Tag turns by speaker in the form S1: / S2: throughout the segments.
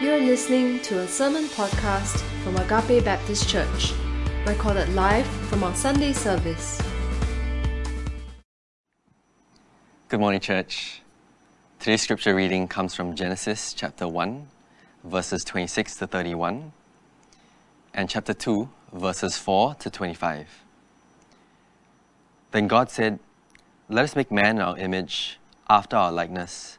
S1: You are listening to a sermon podcast from Agape Baptist Church, recorded live from our Sunday service.
S2: Good morning, church. Today's scripture reading comes from Genesis chapter 1, verses 26 to 31, and chapter 2, verses 4 to 25. Then God said, Let us make man in our image, after our likeness,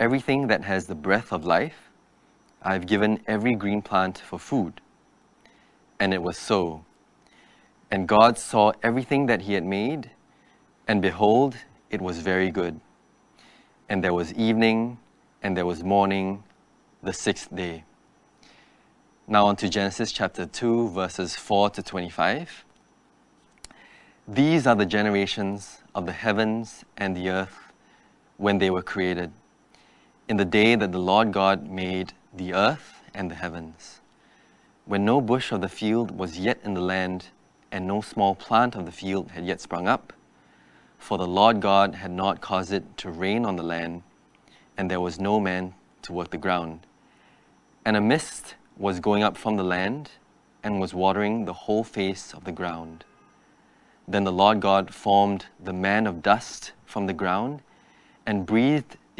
S2: everything that has the breath of life, I have given every green plant for food. And it was so. And God saw everything that he had made, and behold, it was very good. And there was evening, and there was morning, the sixth day. Now on to Genesis chapter 2, verses 4 to 25. These are the generations of the heavens and the earth when they were created, in the day that the Lord God made the earth and the heavens, when no bush of the field was yet in the land, and no small plant of the field had yet sprung up for the Lord God had not caused it to rain on the land, and there was no man to work the ground. And a mist was going up from the land, and was watering the whole face of the ground. Then the Lord God formed the man of dust from the ground, and breathed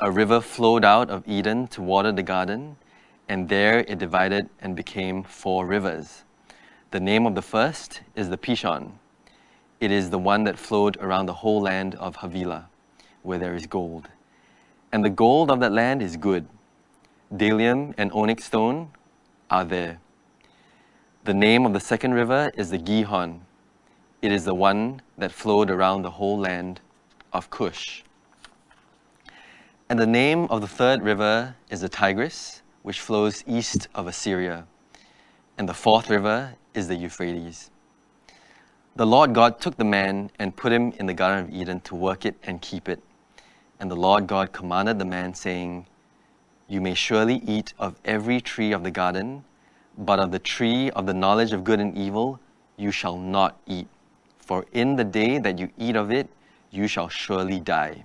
S2: A river flowed out of Eden to water the garden, and there it divided and became four rivers. The name of the first is the Pishon it is the one that flowed around the whole land of Havilah, where there is gold. And the gold of that land is good. Bdellium and onyx stone are there. The name of the second river is the Gihon. It is the one that flowed around the whole land of Cush. And the name of the third river is the Tigris, which flows east of Assyria. And the fourth river is the Euphrates. The Lord God took the man and put him in the Garden of Eden to work it and keep it. And the Lord God commanded the man, saying, You may surely eat of every tree of the garden, but of the tree of the knowledge of good and evil you shall not eat. For in the day that you eat of it, you shall surely die.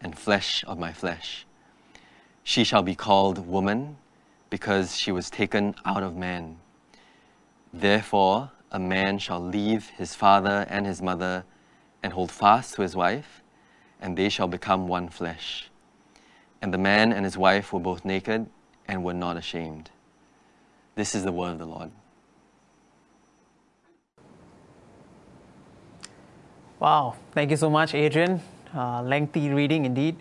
S2: and flesh of my flesh. She shall be called woman because she was taken out of man. Therefore, a man shall leave his father and his mother and hold fast to his wife, and they shall become one flesh. And the man and his wife were both naked and were not ashamed. This is the word of the Lord.
S3: Wow, thank you so much, Adrian. Uh, lengthy reading indeed.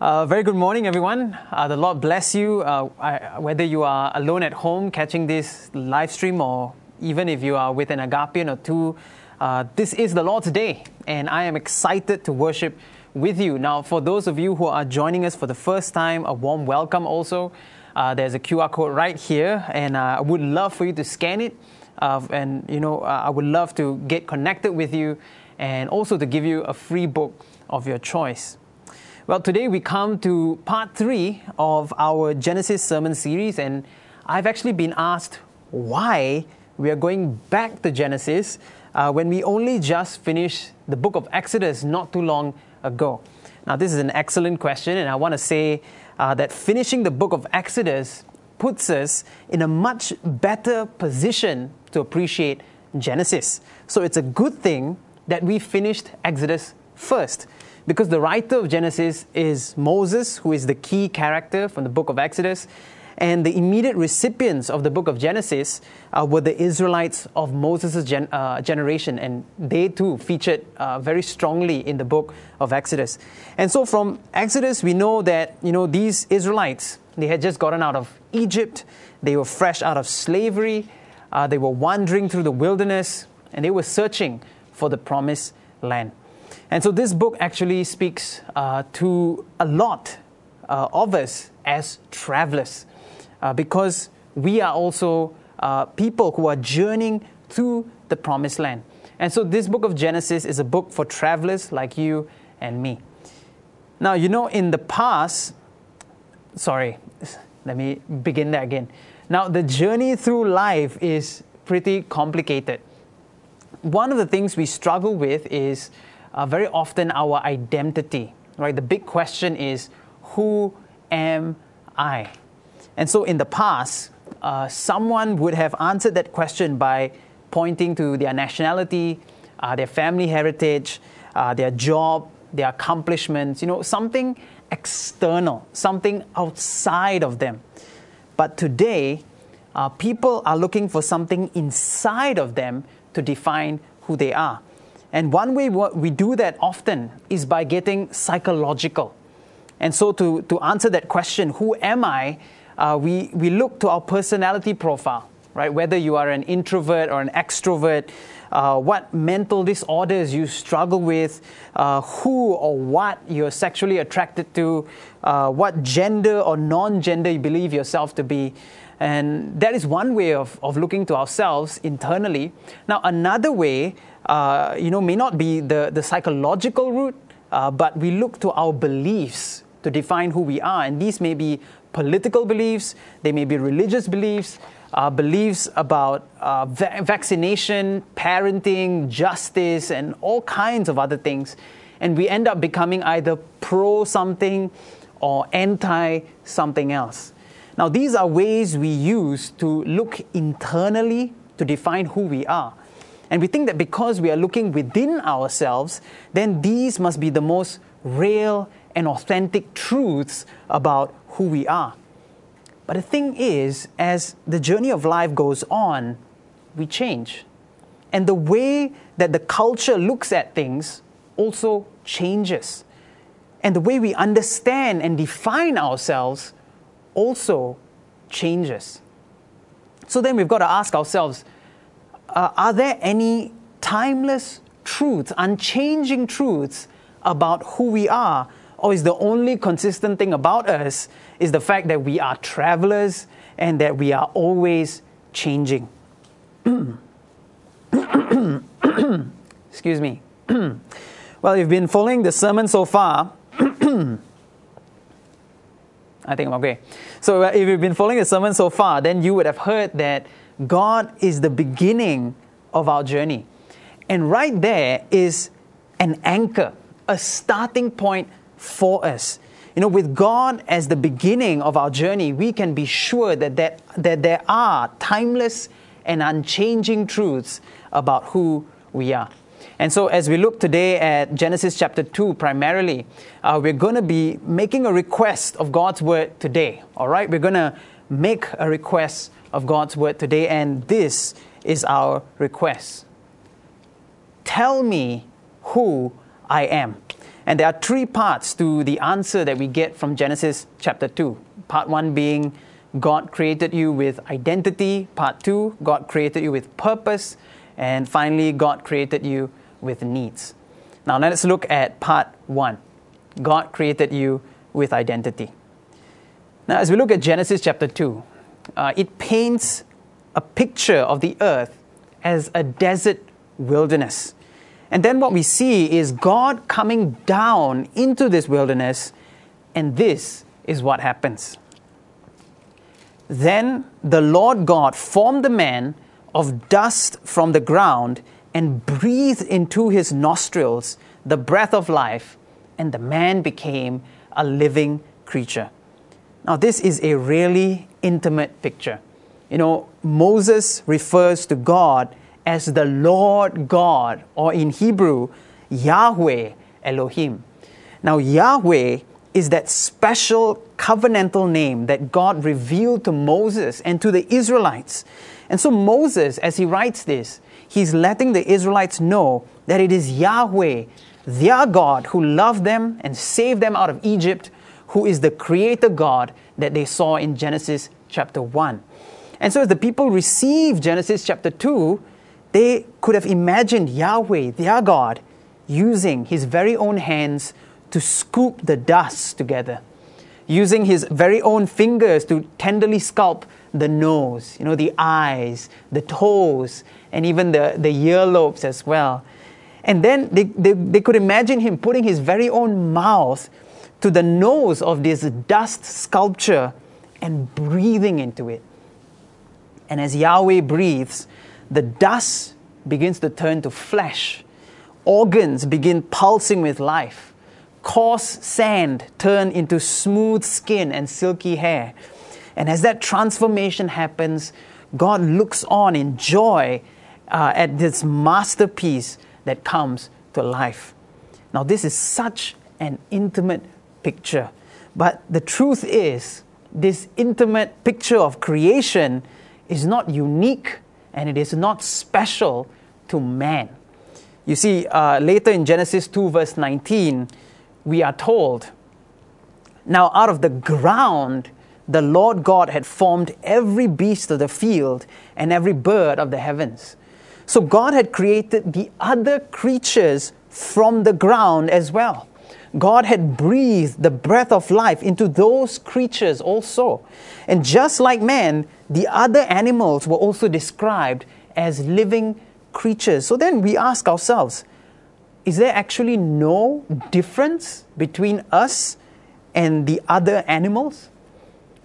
S3: Uh, very good morning, everyone. Uh, the Lord bless you. Uh, I, whether you are alone at home catching this live stream or even if you are with an agapian or two, uh, this is the Lord's day, and I am excited to worship with you. Now, for those of you who are joining us for the first time, a warm welcome also. Uh, there's a QR code right here, and I would love for you to scan it. and you know, I would love to get connected with you and also to give you a free book of your choice. Well, today we come to part three of our Genesis sermon series, and I've actually been asked why we are going back to Genesis uh, when we only just finished the book of Exodus not too long ago. Now, this is an excellent question, and I want to say uh, that finishing the book of Exodus puts us in a much better position to appreciate Genesis. So, it's a good thing that we finished Exodus first. Because the writer of Genesis is Moses, who is the key character from the book of Exodus, and the immediate recipients of the book of Genesis uh, were the Israelites of Moses' gen- uh, generation, and they too featured uh, very strongly in the book of Exodus. And so from Exodus, we know that you know these Israelites they had just gotten out of Egypt, they were fresh out of slavery, uh, they were wandering through the wilderness, and they were searching for the promised land. And so this book actually speaks uh, to a lot uh, of us as travelers uh, because we are also uh, people who are journeying through the promised land. And so this book of Genesis is a book for travelers like you and me. Now, you know, in the past, sorry, let me begin that again. Now, the journey through life is pretty complicated one of the things we struggle with is uh, very often our identity, right? The big question is, who am I? And so in the past, uh, someone would have answered that question by pointing to their nationality, uh, their family heritage, uh, their job, their accomplishments, you know, something external, something outside of them. But today, uh, people are looking for something inside of them to define who they are. And one way we do that often is by getting psychological. And so, to, to answer that question, who am I? Uh, we, we look to our personality profile, right? Whether you are an introvert or an extrovert, uh, what mental disorders you struggle with, uh, who or what you're sexually attracted to, uh, what gender or non gender you believe yourself to be. And that is one way of, of looking to ourselves internally. Now, another way, uh, you know, may not be the, the psychological route, uh, but we look to our beliefs to define who we are. And these may be political beliefs, they may be religious beliefs, uh, beliefs about uh, va- vaccination, parenting, justice, and all kinds of other things. And we end up becoming either pro something or anti something else. Now, these are ways we use to look internally to define who we are. And we think that because we are looking within ourselves, then these must be the most real and authentic truths about who we are. But the thing is, as the journey of life goes on, we change. And the way that the culture looks at things also changes. And the way we understand and define ourselves also changes. So then we've got to ask ourselves uh, are there any timeless truths, unchanging truths about who we are? Or is the only consistent thing about us is the fact that we are travelers and that we are always changing? Excuse me. well, you've been following the sermon so far. I think I'm okay. So, uh, if you've been following the sermon so far, then you would have heard that God is the beginning of our journey. And right there is an anchor, a starting point for us. You know, with God as the beginning of our journey, we can be sure that, that, that there are timeless and unchanging truths about who we are. And so, as we look today at Genesis chapter 2, primarily, uh, we're going to be making a request of God's word today. All right? We're going to make a request of God's word today, and this is our request. Tell me who I am. And there are three parts to the answer that we get from Genesis chapter 2. Part 1 being God created you with identity. Part 2, God created you with purpose. And finally, God created you with needs. Now, let's look at part 1. God created you with identity. Now, as we look at Genesis chapter 2, uh, it paints a picture of the earth as a desert wilderness. And then what we see is God coming down into this wilderness, and this is what happens. Then the Lord God formed the man of dust from the ground and breathed into his nostrils the breath of life, and the man became a living creature. Now, this is a really intimate picture. You know, Moses refers to God as the Lord God, or in Hebrew, Yahweh Elohim. Now, Yahweh is that special covenantal name that God revealed to Moses and to the Israelites. And so, Moses, as he writes this, he's letting the Israelites know that it is Yahweh, their God, who loved them and saved them out of Egypt, who is the creator God that they saw in Genesis chapter 1. And so, as the people receive Genesis chapter 2, they could have imagined Yahweh, their God, using his very own hands to scoop the dust together, using his very own fingers to tenderly sculpt the nose, you know, the eyes, the toes, and even the, the earlobes as well. And then they, they, they could imagine him putting his very own mouth to the nose of this dust sculpture and breathing into it. And as Yahweh breathes, the dust begins to turn to flesh. Organs begin pulsing with life. Coarse sand turn into smooth skin and silky hair. And as that transformation happens, God looks on in joy uh, at this masterpiece that comes to life. Now, this is such an intimate picture. But the truth is, this intimate picture of creation is not unique and it is not special to man. You see, uh, later in Genesis 2, verse 19, we are told, Now out of the ground the Lord God had formed every beast of the field and every bird of the heavens. So God had created the other creatures from the ground as well. God had breathed the breath of life into those creatures also. And just like man, the other animals were also described as living creatures. So then we ask ourselves, is there actually no difference between us and the other animals?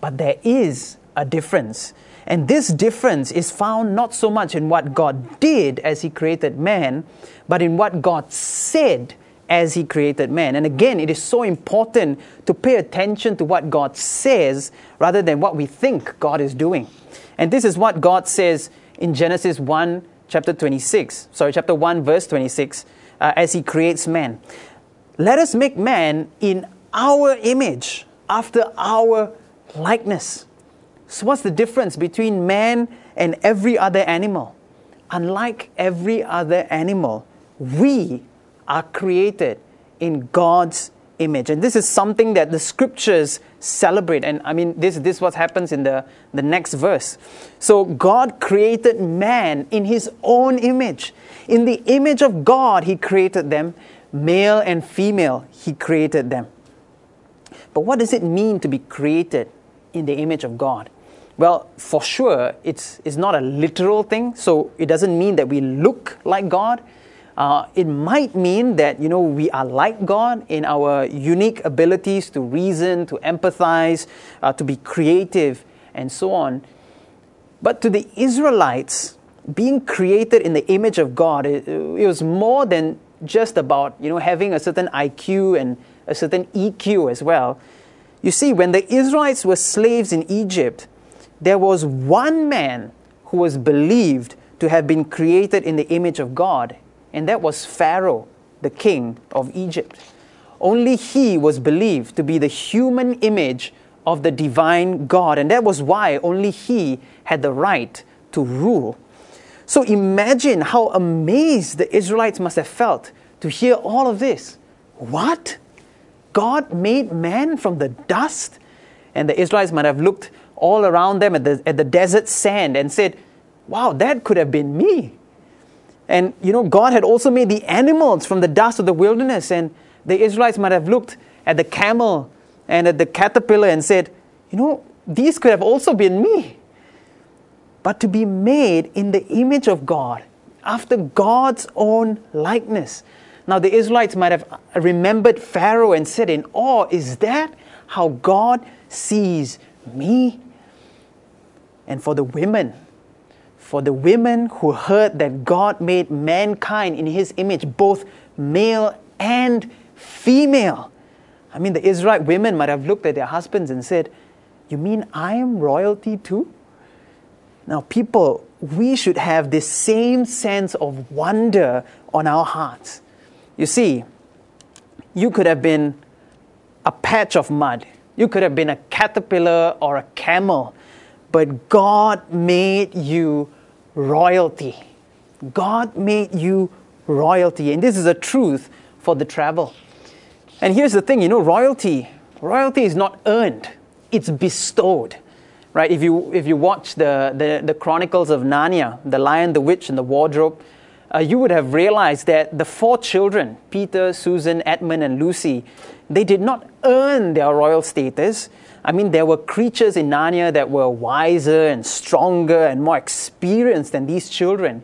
S3: But there is a difference. And this difference is found not so much in what God did as He created man, but in what God said as He created man. And again, it is so important to pay attention to what God says rather than what we think God is doing. And this is what God says in Genesis 1, chapter 26, sorry, chapter 1, verse 26, uh, as He creates man. Let us make man in our image, after our likeness. So, what's the difference between man and every other animal? Unlike every other animal, we are created in God's image. And this is something that the scriptures celebrate. And I mean, this, this is what happens in the, the next verse. So, God created man in his own image. In the image of God, he created them. Male and female, he created them. But what does it mean to be created in the image of God? Well, for sure, it's, it's not a literal thing. So, it doesn't mean that we look like God uh, it might mean that you know we are like God in our unique abilities to reason, to empathize, uh, to be creative, and so on. But to the Israelites, being created in the image of God, it, it was more than just about you know having a certain IQ and a certain EQ as well. You see, when the Israelites were slaves in Egypt, there was one man who was believed to have been created in the image of God, and that was Pharaoh, the king of Egypt. Only he was believed to be the human image of the divine God, and that was why only he had the right to rule. So imagine how amazed the Israelites must have felt to hear all of this. What? God made man from the dust? And the Israelites might have looked all around them at the, at the desert sand and said, Wow, that could have been me. And you know, God had also made the animals from the dust of the wilderness. And the Israelites might have looked at the camel and at the caterpillar and said, You know, these could have also been me. But to be made in the image of God, after God's own likeness. Now, the Israelites might have remembered Pharaoh and said in awe, Is that how God sees me? And for the women, for the women who heard that God made mankind in his image, both male and female. I mean, the Israelite women might have looked at their husbands and said, You mean I am royalty too? Now, people, we should have this same sense of wonder on our hearts. You see, you could have been a patch of mud, you could have been a caterpillar or a camel, but God made you royalty. God made you royalty. And this is a truth for the travel. And here's the thing you know, royalty, royalty is not earned, it's bestowed. Right? If you, if you watch the, the, the Chronicles of Narnia, The Lion, the Witch, and the Wardrobe, uh, you would have realized that the four children, Peter, Susan, Edmund, and Lucy, they did not earn their royal status. I mean, there were creatures in Narnia that were wiser and stronger and more experienced than these children.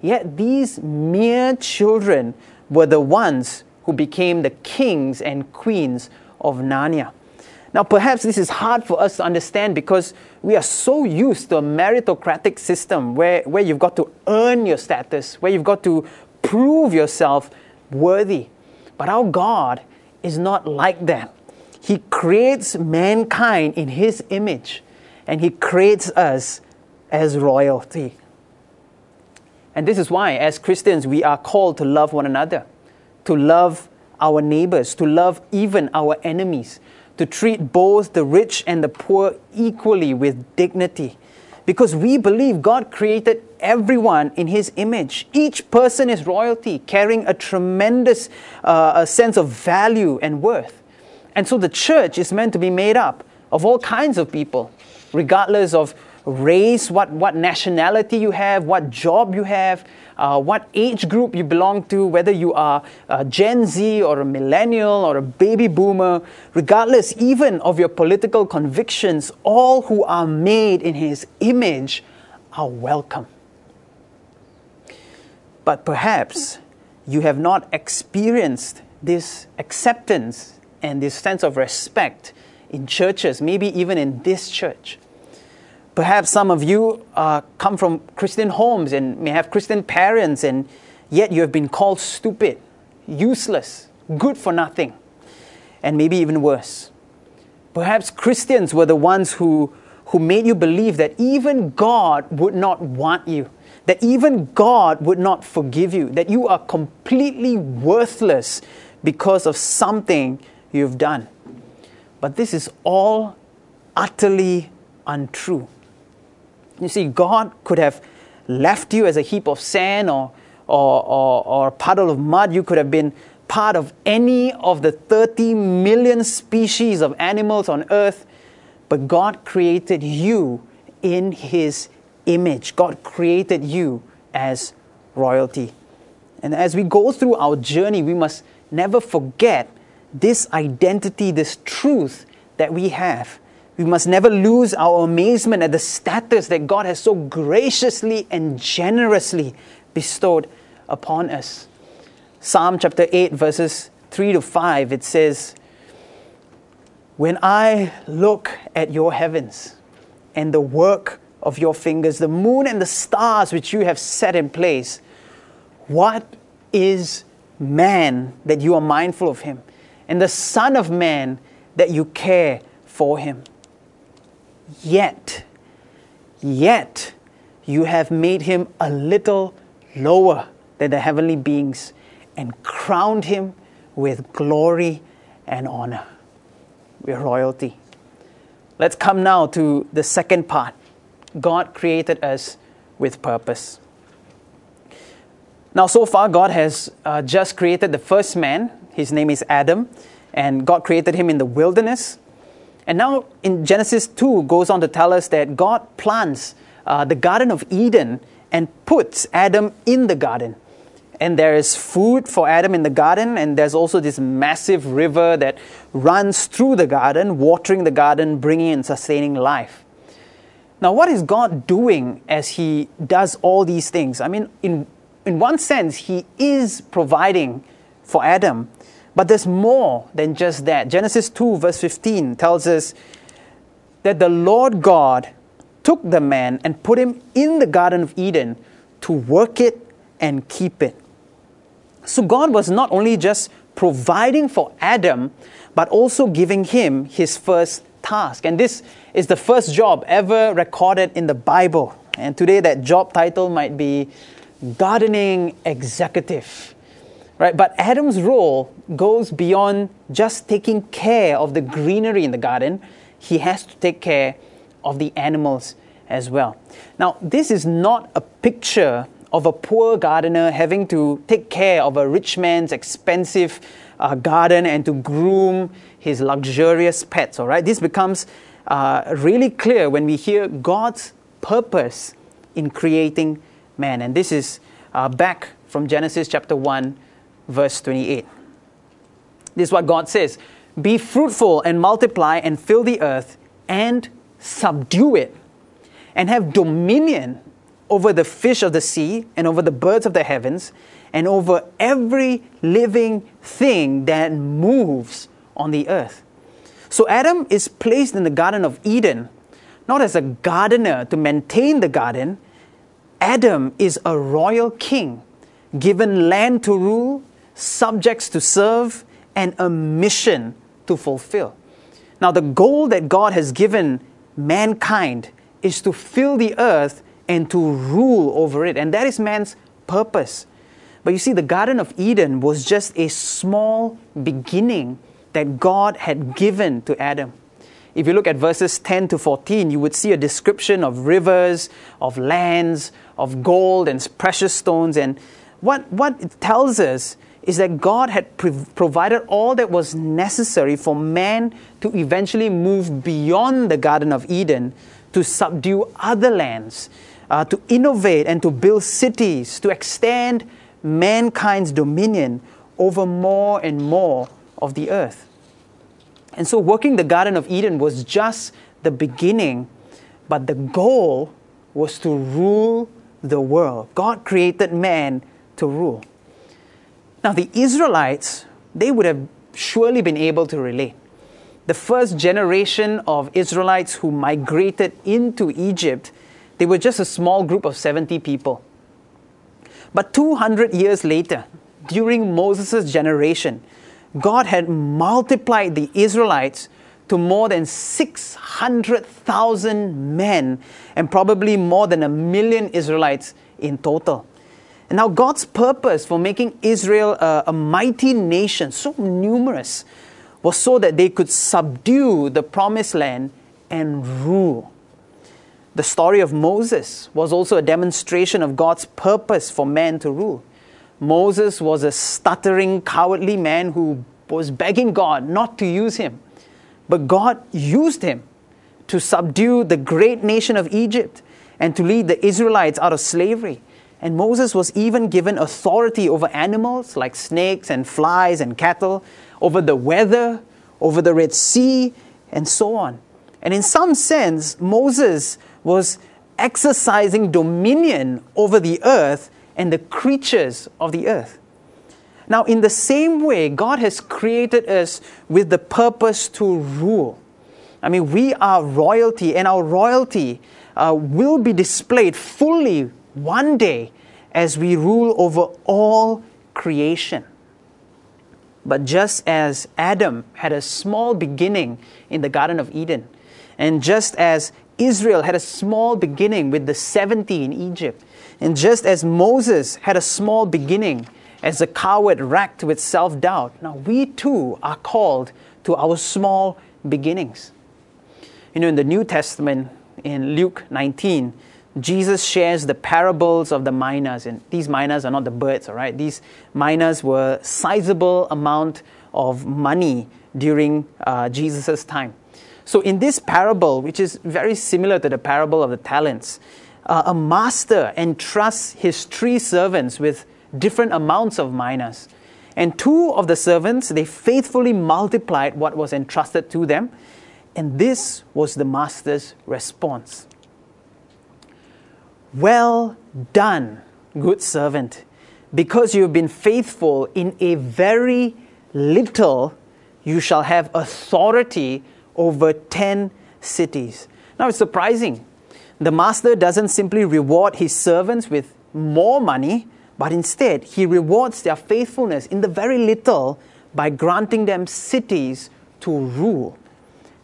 S3: Yet these mere children were the ones who became the kings and queens of Narnia. Now, perhaps this is hard for us to understand because we are so used to a meritocratic system where, where you've got to earn your status, where you've got to prove yourself worthy. But our God is not like that. He creates mankind in His image, and He creates us as royalty. And this is why, as Christians, we are called to love one another, to love our neighbors, to love even our enemies to treat both the rich and the poor equally with dignity. Because we believe God created everyone in His image. Each person is royalty, carrying a tremendous uh, a sense of value and worth. And so the church is meant to be made up of all kinds of people, regardless of race, what, what nationality you have, what job you have, uh, what age group you belong to, whether you are a Gen Z or a millennial or a baby boomer, regardless even of your political convictions, all who are made in His image are welcome. But perhaps you have not experienced this acceptance and this sense of respect in churches, maybe even in this church. Perhaps some of you uh, come from Christian homes and may have Christian parents, and yet you have been called stupid, useless, good for nothing, and maybe even worse. Perhaps Christians were the ones who, who made you believe that even God would not want you, that even God would not forgive you, that you are completely worthless because of something you've done. But this is all utterly untrue. You see, God could have left you as a heap of sand or, or, or, or a puddle of mud. You could have been part of any of the 30 million species of animals on earth. But God created you in His image. God created you as royalty. And as we go through our journey, we must never forget this identity, this truth that we have. We must never lose our amazement at the status that God has so graciously and generously bestowed upon us. Psalm chapter 8, verses 3 to 5, it says, When I look at your heavens and the work of your fingers, the moon and the stars which you have set in place, what is man that you are mindful of him? And the Son of Man that you care for him. Yet, yet, you have made him a little lower than the heavenly beings and crowned him with glory and honor. We're royalty. Let's come now to the second part. God created us with purpose. Now, so far, God has uh, just created the first man. His name is Adam, and God created him in the wilderness. And now, in Genesis 2, goes on to tell us that God plants uh, the Garden of Eden and puts Adam in the garden. And there is food for Adam in the garden, and there's also this massive river that runs through the garden, watering the garden, bringing and sustaining life. Now, what is God doing as He does all these things? I mean, in in one sense, he is providing for Adam, but there's more than just that. Genesis 2, verse 15 tells us that the Lord God took the man and put him in the Garden of Eden to work it and keep it. So God was not only just providing for Adam, but also giving him his first task. And this is the first job ever recorded in the Bible. And today, that job title might be gardening executive. Right? But Adam's role goes beyond just taking care of the greenery in the garden. He has to take care of the animals as well. Now, this is not a picture of a poor gardener having to take care of a rich man's expensive uh, garden and to groom his luxurious pets. All right, this becomes uh, really clear when we hear God's purpose in creating man. And this is uh, back from Genesis chapter 1, verse 28. This is what God says Be fruitful and multiply and fill the earth and subdue it, and have dominion over the fish of the sea and over the birds of the heavens and over every living thing that moves on the earth. So Adam is placed in the Garden of Eden, not as a gardener to maintain the garden, Adam is a royal king, given land to rule, subjects to serve, and a mission to fulfill. Now, the goal that God has given mankind is to fill the earth and to rule over it, and that is man's purpose. But you see, the Garden of Eden was just a small beginning that God had given to Adam. If you look at verses 10 to 14, you would see a description of rivers, of lands, of gold and precious stones. And what, what it tells us is that God had provided all that was necessary for man to eventually move beyond the Garden of Eden to subdue other lands, uh, to innovate and to build cities, to extend mankind's dominion over more and more of the earth. And so, working the Garden of Eden was just the beginning, but the goal was to rule the world. God created man to rule. Now, the Israelites, they would have surely been able to relate. The first generation of Israelites who migrated into Egypt, they were just a small group of 70 people. But 200 years later, during Moses' generation, God had multiplied the Israelites to more than 600,000 men and probably more than a million Israelites in total. Now, God's purpose for making Israel a, a mighty nation, so numerous, was so that they could subdue the promised land and rule. The story of Moses was also a demonstration of God's purpose for man to rule. Moses was a stuttering, cowardly man who was begging God not to use him. But God used him to subdue the great nation of Egypt and to lead the Israelites out of slavery. And Moses was even given authority over animals like snakes and flies and cattle, over the weather, over the Red Sea, and so on. And in some sense, Moses was exercising dominion over the earth and the creatures of the earth. Now, in the same way, God has created us with the purpose to rule. I mean, we are royalty, and our royalty uh, will be displayed fully one day as we rule over all creation. But just as Adam had a small beginning in the Garden of Eden, and just as Israel had a small beginning with the 70 in Egypt, and just as Moses had a small beginning as a coward racked with self doubt, now we too are called to our small beginnings. You know, in the New Testament, in Luke 19, Jesus shares the parables of the minas, and these minas are not the birds, all right? These minas were sizable amount of money during uh, Jesus' time. So, in this parable, which is very similar to the parable of the talents, uh, a master entrusts his three servants with different amounts of minas. And two of the servants, they faithfully multiplied what was entrusted to them. And this was the master's response Well done, good servant. Because you have been faithful in a very little, you shall have authority over 10 cities. Now it's surprising. The master doesn't simply reward his servants with more money, but instead he rewards their faithfulness in the very little by granting them cities to rule.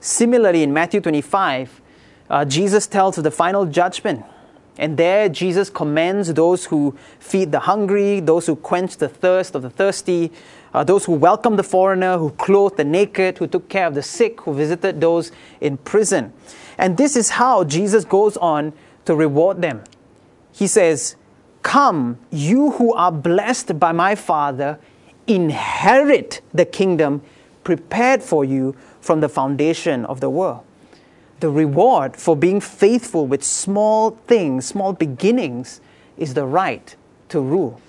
S3: Similarly, in Matthew 25, uh, Jesus tells of the final judgment. And there, Jesus commends those who feed the hungry, those who quench the thirst of the thirsty, uh, those who welcome the foreigner, who clothe the naked, who took care of the sick, who visited those in prison. And this is how Jesus goes on to reward them. He says, Come, you who are blessed by my Father, inherit the kingdom prepared for you from the foundation of the world. The reward for being faithful with small things, small beginnings, is the right to rule.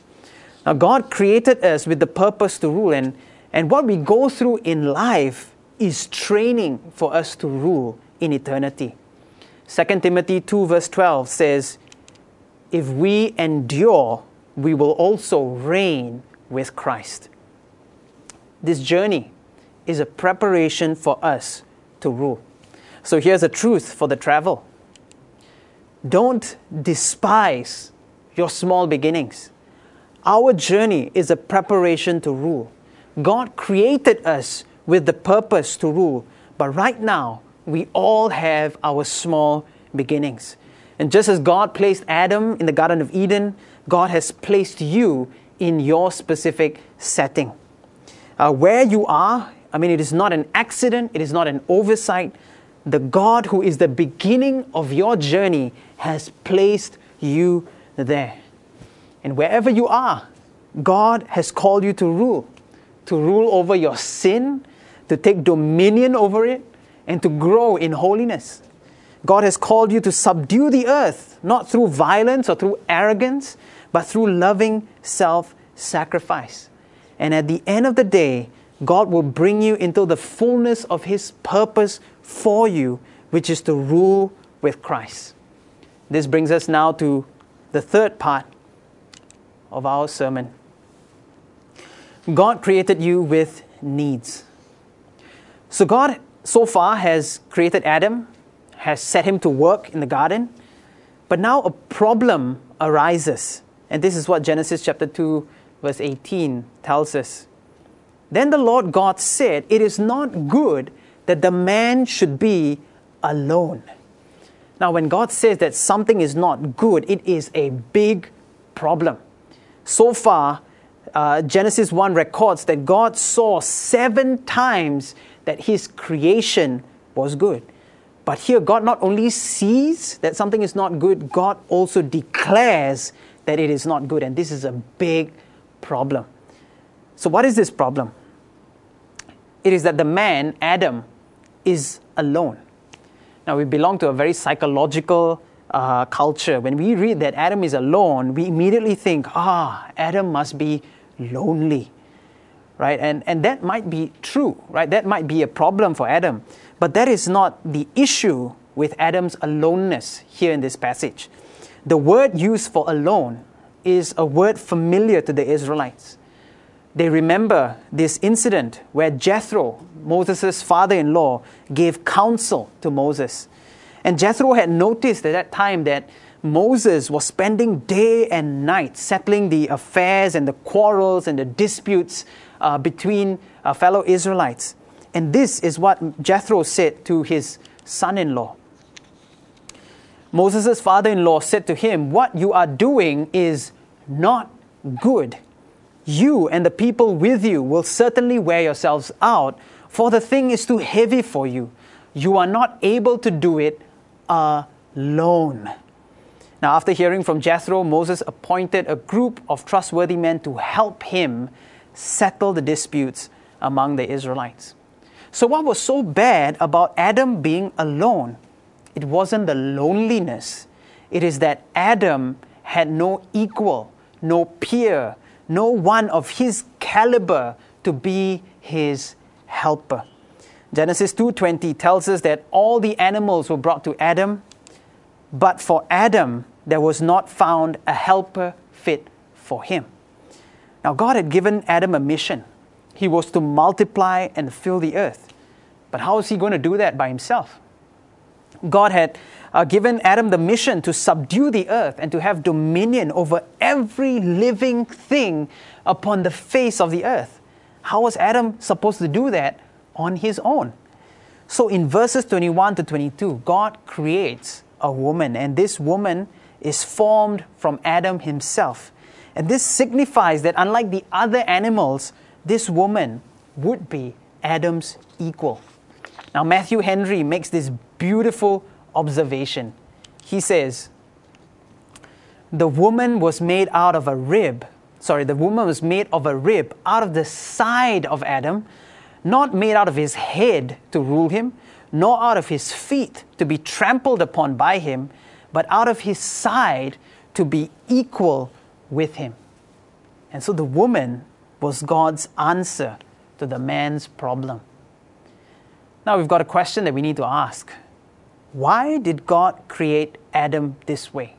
S3: Now, God created us with the purpose to rule, and, and what we go through in life is training for us to rule in eternity. 2 Timothy 2, verse 12 says, If we endure, we will also reign with Christ. This journey is a preparation for us to rule. So here's a truth for the travel don't despise your small beginnings. Our journey is a preparation to rule. God created us with the purpose to rule, but right now, we all have our small beginnings. And just as God placed Adam in the Garden of Eden, God has placed you in your specific setting. Uh, where you are, I mean, it is not an accident, it is not an oversight. The God who is the beginning of your journey has placed you there. And wherever you are, God has called you to rule, to rule over your sin, to take dominion over it, and to grow in holiness. God has called you to subdue the earth, not through violence or through arrogance, but through loving self sacrifice. And at the end of the day, God will bring you into the fullness of His purpose for you, which is to rule with Christ. This brings us now to the third part of our sermon. God created you with needs. So, God so far has created Adam, has set him to work in the garden, but now a problem arises. And this is what Genesis chapter 2, verse 18 tells us. Then the Lord God said, It is not good that the man should be alone. Now, when God says that something is not good, it is a big problem. So far, uh, Genesis 1 records that God saw seven times that his creation was good. But here, God not only sees that something is not good, God also declares that it is not good. And this is a big problem. So, what is this problem? It is that the man, Adam, is alone. Now, we belong to a very psychological uh, culture. When we read that Adam is alone, we immediately think, ah, Adam must be lonely right? And, and that might be true, right? That might be a problem for Adam. But that is not the issue with Adam's aloneness here in this passage. The word used for alone is a word familiar to the Israelites. They remember this incident where Jethro, Moses' father in law, gave counsel to Moses. And Jethro had noticed at that time that Moses was spending day and night settling the affairs and the quarrels and the disputes uh, between uh, fellow Israelites. And this is what Jethro said to his son in law. Moses' father in law said to him, What you are doing is not good. You and the people with you will certainly wear yourselves out, for the thing is too heavy for you. You are not able to do it alone. Now, after hearing from Jethro, Moses appointed a group of trustworthy men to help him settle the disputes among the Israelites. So, what was so bad about Adam being alone? It wasn't the loneliness, it is that Adam had no equal, no peer, no one of his caliber to be his helper. Genesis 2:20 tells us that all the animals were brought to Adam, but for Adam there was not found a helper fit for him. Now God had given Adam a mission. He was to multiply and fill the earth. But how is he going to do that by himself? God had uh, given Adam the mission to subdue the earth and to have dominion over every living thing upon the face of the earth. How was Adam supposed to do that on his own? So in verses 21 to 22, God creates a woman, and this woman is formed from Adam himself. And this signifies that unlike the other animals, this woman would be Adam's equal. Now, Matthew Henry makes this beautiful observation. He says, The woman was made out of a rib. Sorry, the woman was made of a rib out of the side of Adam, not made out of his head to rule him, nor out of his feet to be trampled upon by him, but out of his side to be equal with him. And so the woman was God's answer to the man's problem. Now we've got a question that we need to ask. Why did God create Adam this way?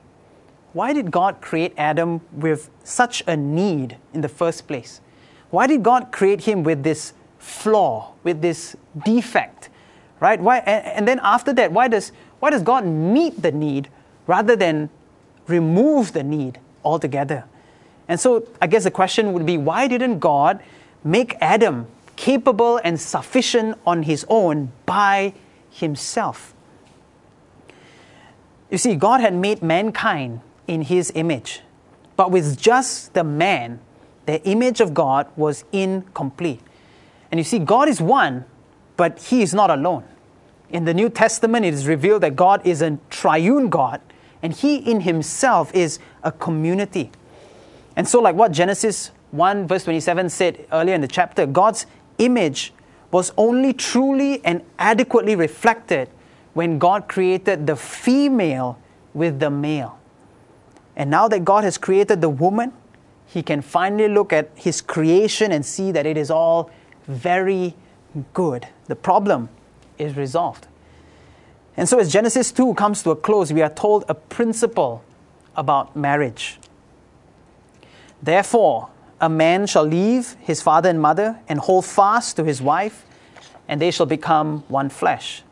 S3: Why did God create Adam with such a need in the first place? Why did God create him with this flaw, with this defect? Right? Why and, then after that, why does why does God meet the need rather than remove the need altogether? And so I guess the question would be why didn't God make Adam capable and sufficient on his own by himself. You see, God had made mankind in his image, but with just the man, the image of God was incomplete. And you see, God is one, but he is not alone. In the New Testament, it is revealed that God is a triune God, and he in himself is a community. And so, like what Genesis 1 verse 27 said earlier in the chapter, God's image was only truly and adequately reflected when God created the female with the male. And now that God has created the woman, he can finally look at his creation and see that it is all very good. The problem is resolved. And so, as Genesis 2 comes to a close, we are told a principle about marriage. Therefore, a man shall leave his father and mother and hold fast to his wife, and they shall become one flesh.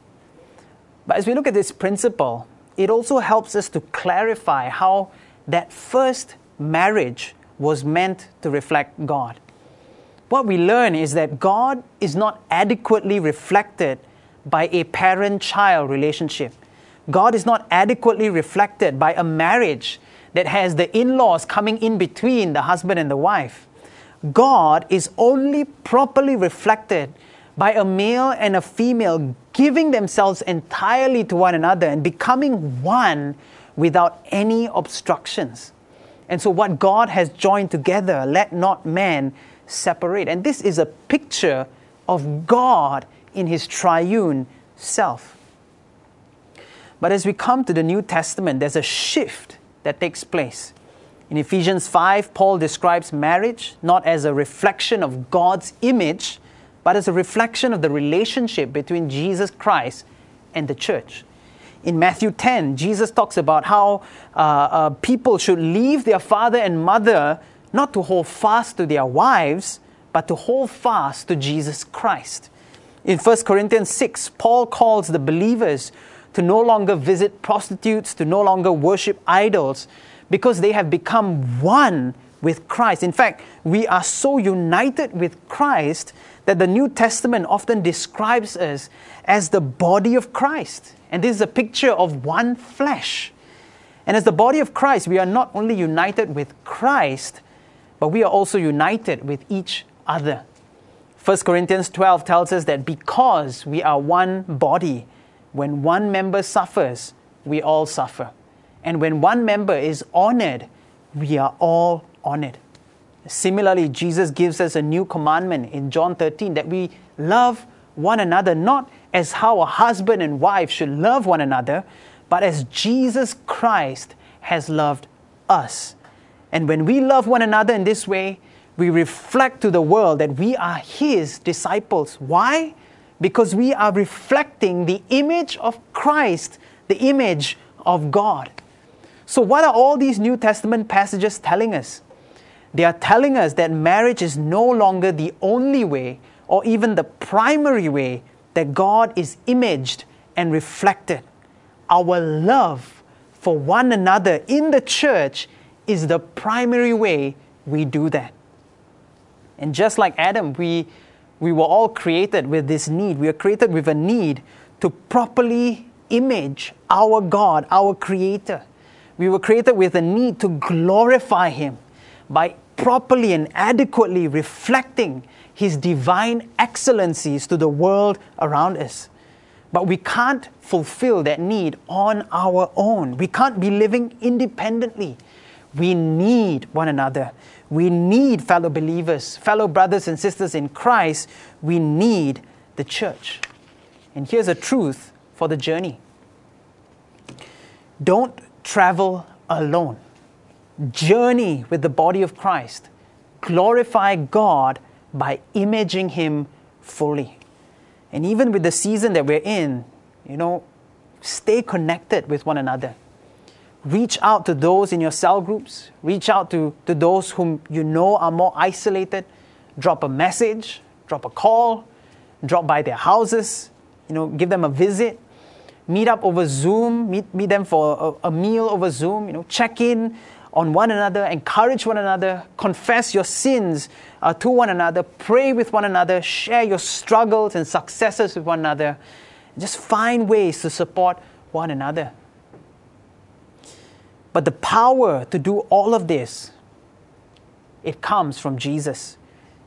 S3: But as we look at this principle, it also helps us to clarify how that first marriage was meant to reflect God. What we learn is that God is not adequately reflected by a parent child relationship. God is not adequately reflected by a marriage that has the in laws coming in between the husband and the wife. God is only properly reflected by a male and a female giving themselves entirely to one another and becoming one without any obstructions. And so, what God has joined together, let not man separate. And this is a picture of God in his triune self. But as we come to the New Testament, there's a shift that takes place. In Ephesians 5, Paul describes marriage not as a reflection of God's image, but as a reflection of the relationship between Jesus Christ and the church. In Matthew 10, Jesus talks about how uh, uh, people should leave their father and mother not to hold fast to their wives, but to hold fast to Jesus Christ. In 1 Corinthians 6, Paul calls the believers to no longer visit prostitutes, to no longer worship idols, because they have become one with Christ. In fact, we are so united with Christ that the New Testament often describes us as the body of Christ. And this is a picture of one flesh. And as the body of Christ, we are not only united with Christ, but we are also united with each other. 1 Corinthians 12 tells us that because we are one body, when one member suffers, we all suffer. And when one member is honored, we are all honored. Similarly, Jesus gives us a new commandment in John 13 that we love one another not as how a husband and wife should love one another, but as Jesus Christ has loved us. And when we love one another in this way, we reflect to the world that we are His disciples. Why? Because we are reflecting the image of Christ, the image of God. So, what are all these New Testament passages telling us? They are telling us that marriage is no longer the only way or even the primary way that God is imaged and reflected. Our love for one another in the church is the primary way we do that. And just like Adam, we, we were all created with this need. We are created with a need to properly image our God, our Creator. We were created with a need to glorify Him by properly and adequately reflecting His divine excellencies to the world around us. But we can't fulfill that need on our own. We can't be living independently. We need one another. We need fellow believers, fellow brothers and sisters in Christ. We need the church. And here's a truth for the journey don't travel alone. Journey with the body of Christ. Glorify God by imaging Him fully. And even with the season that we're in, you know, stay connected with one another. Reach out to those in your cell groups, reach out to, to those whom you know are more isolated, drop a message, drop a call, drop by their houses, you know, give them a visit, meet up over Zoom, meet, meet them for a, a meal over Zoom, you know, check in on one another, encourage one another, confess your sins uh, to one another, pray with one another, share your struggles and successes with one another. Just find ways to support one another. But the power to do all of this, it comes from Jesus.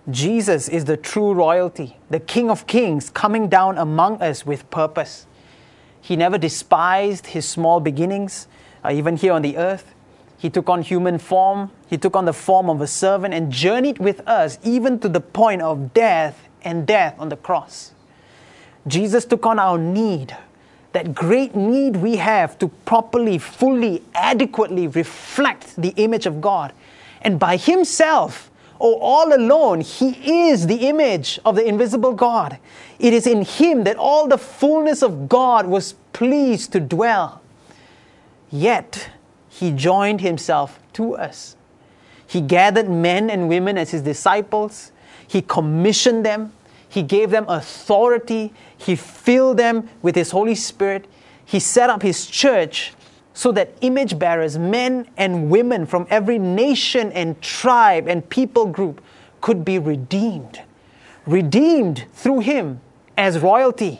S3: Jesus is the true royalty, the King of Kings coming down among us with purpose. He never despised his small beginnings, uh, even here on the earth. He took on human form, he took on the form of a servant and journeyed with us even to the point of death and death on the cross. Jesus took on our need that great need we have to properly, fully, adequately reflect the image of God. And by Himself, or all alone, He is the image of the invisible God. It is in Him that all the fullness of God was pleased to dwell. Yet, He joined Himself to us. He gathered men and women as His disciples, He commissioned them, He gave them authority, he filled them with His Holy Spirit. He set up His church so that image bearers, men and women from every nation and tribe and people group, could be redeemed. Redeemed through Him as royalty.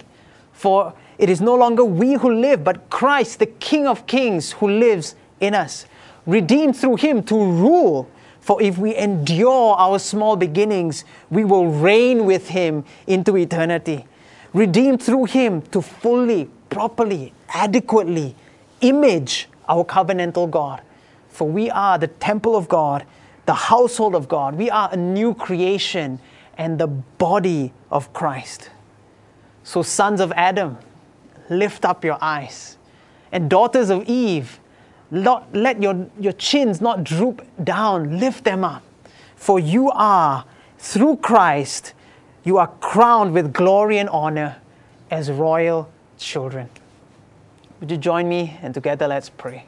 S3: For it is no longer we who live, but Christ, the King of Kings, who lives in us. Redeemed through Him to rule. For if we endure our small beginnings, we will reign with Him into eternity redeemed through Him to fully, properly, adequately image our covenantal God. For we are the temple of God, the household of God. We are a new creation and the body of Christ. So, sons of Adam, lift up your eyes. And daughters of Eve, not, let your, your chins not droop down, lift them up. For you are, through Christ, you are crowned with glory and honor as royal children. Would you join me and together let's pray?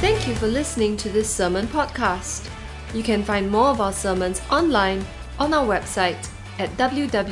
S1: Thank you for listening to this sermon podcast. You can find more of our sermons online on our website at www.agape.org.sg.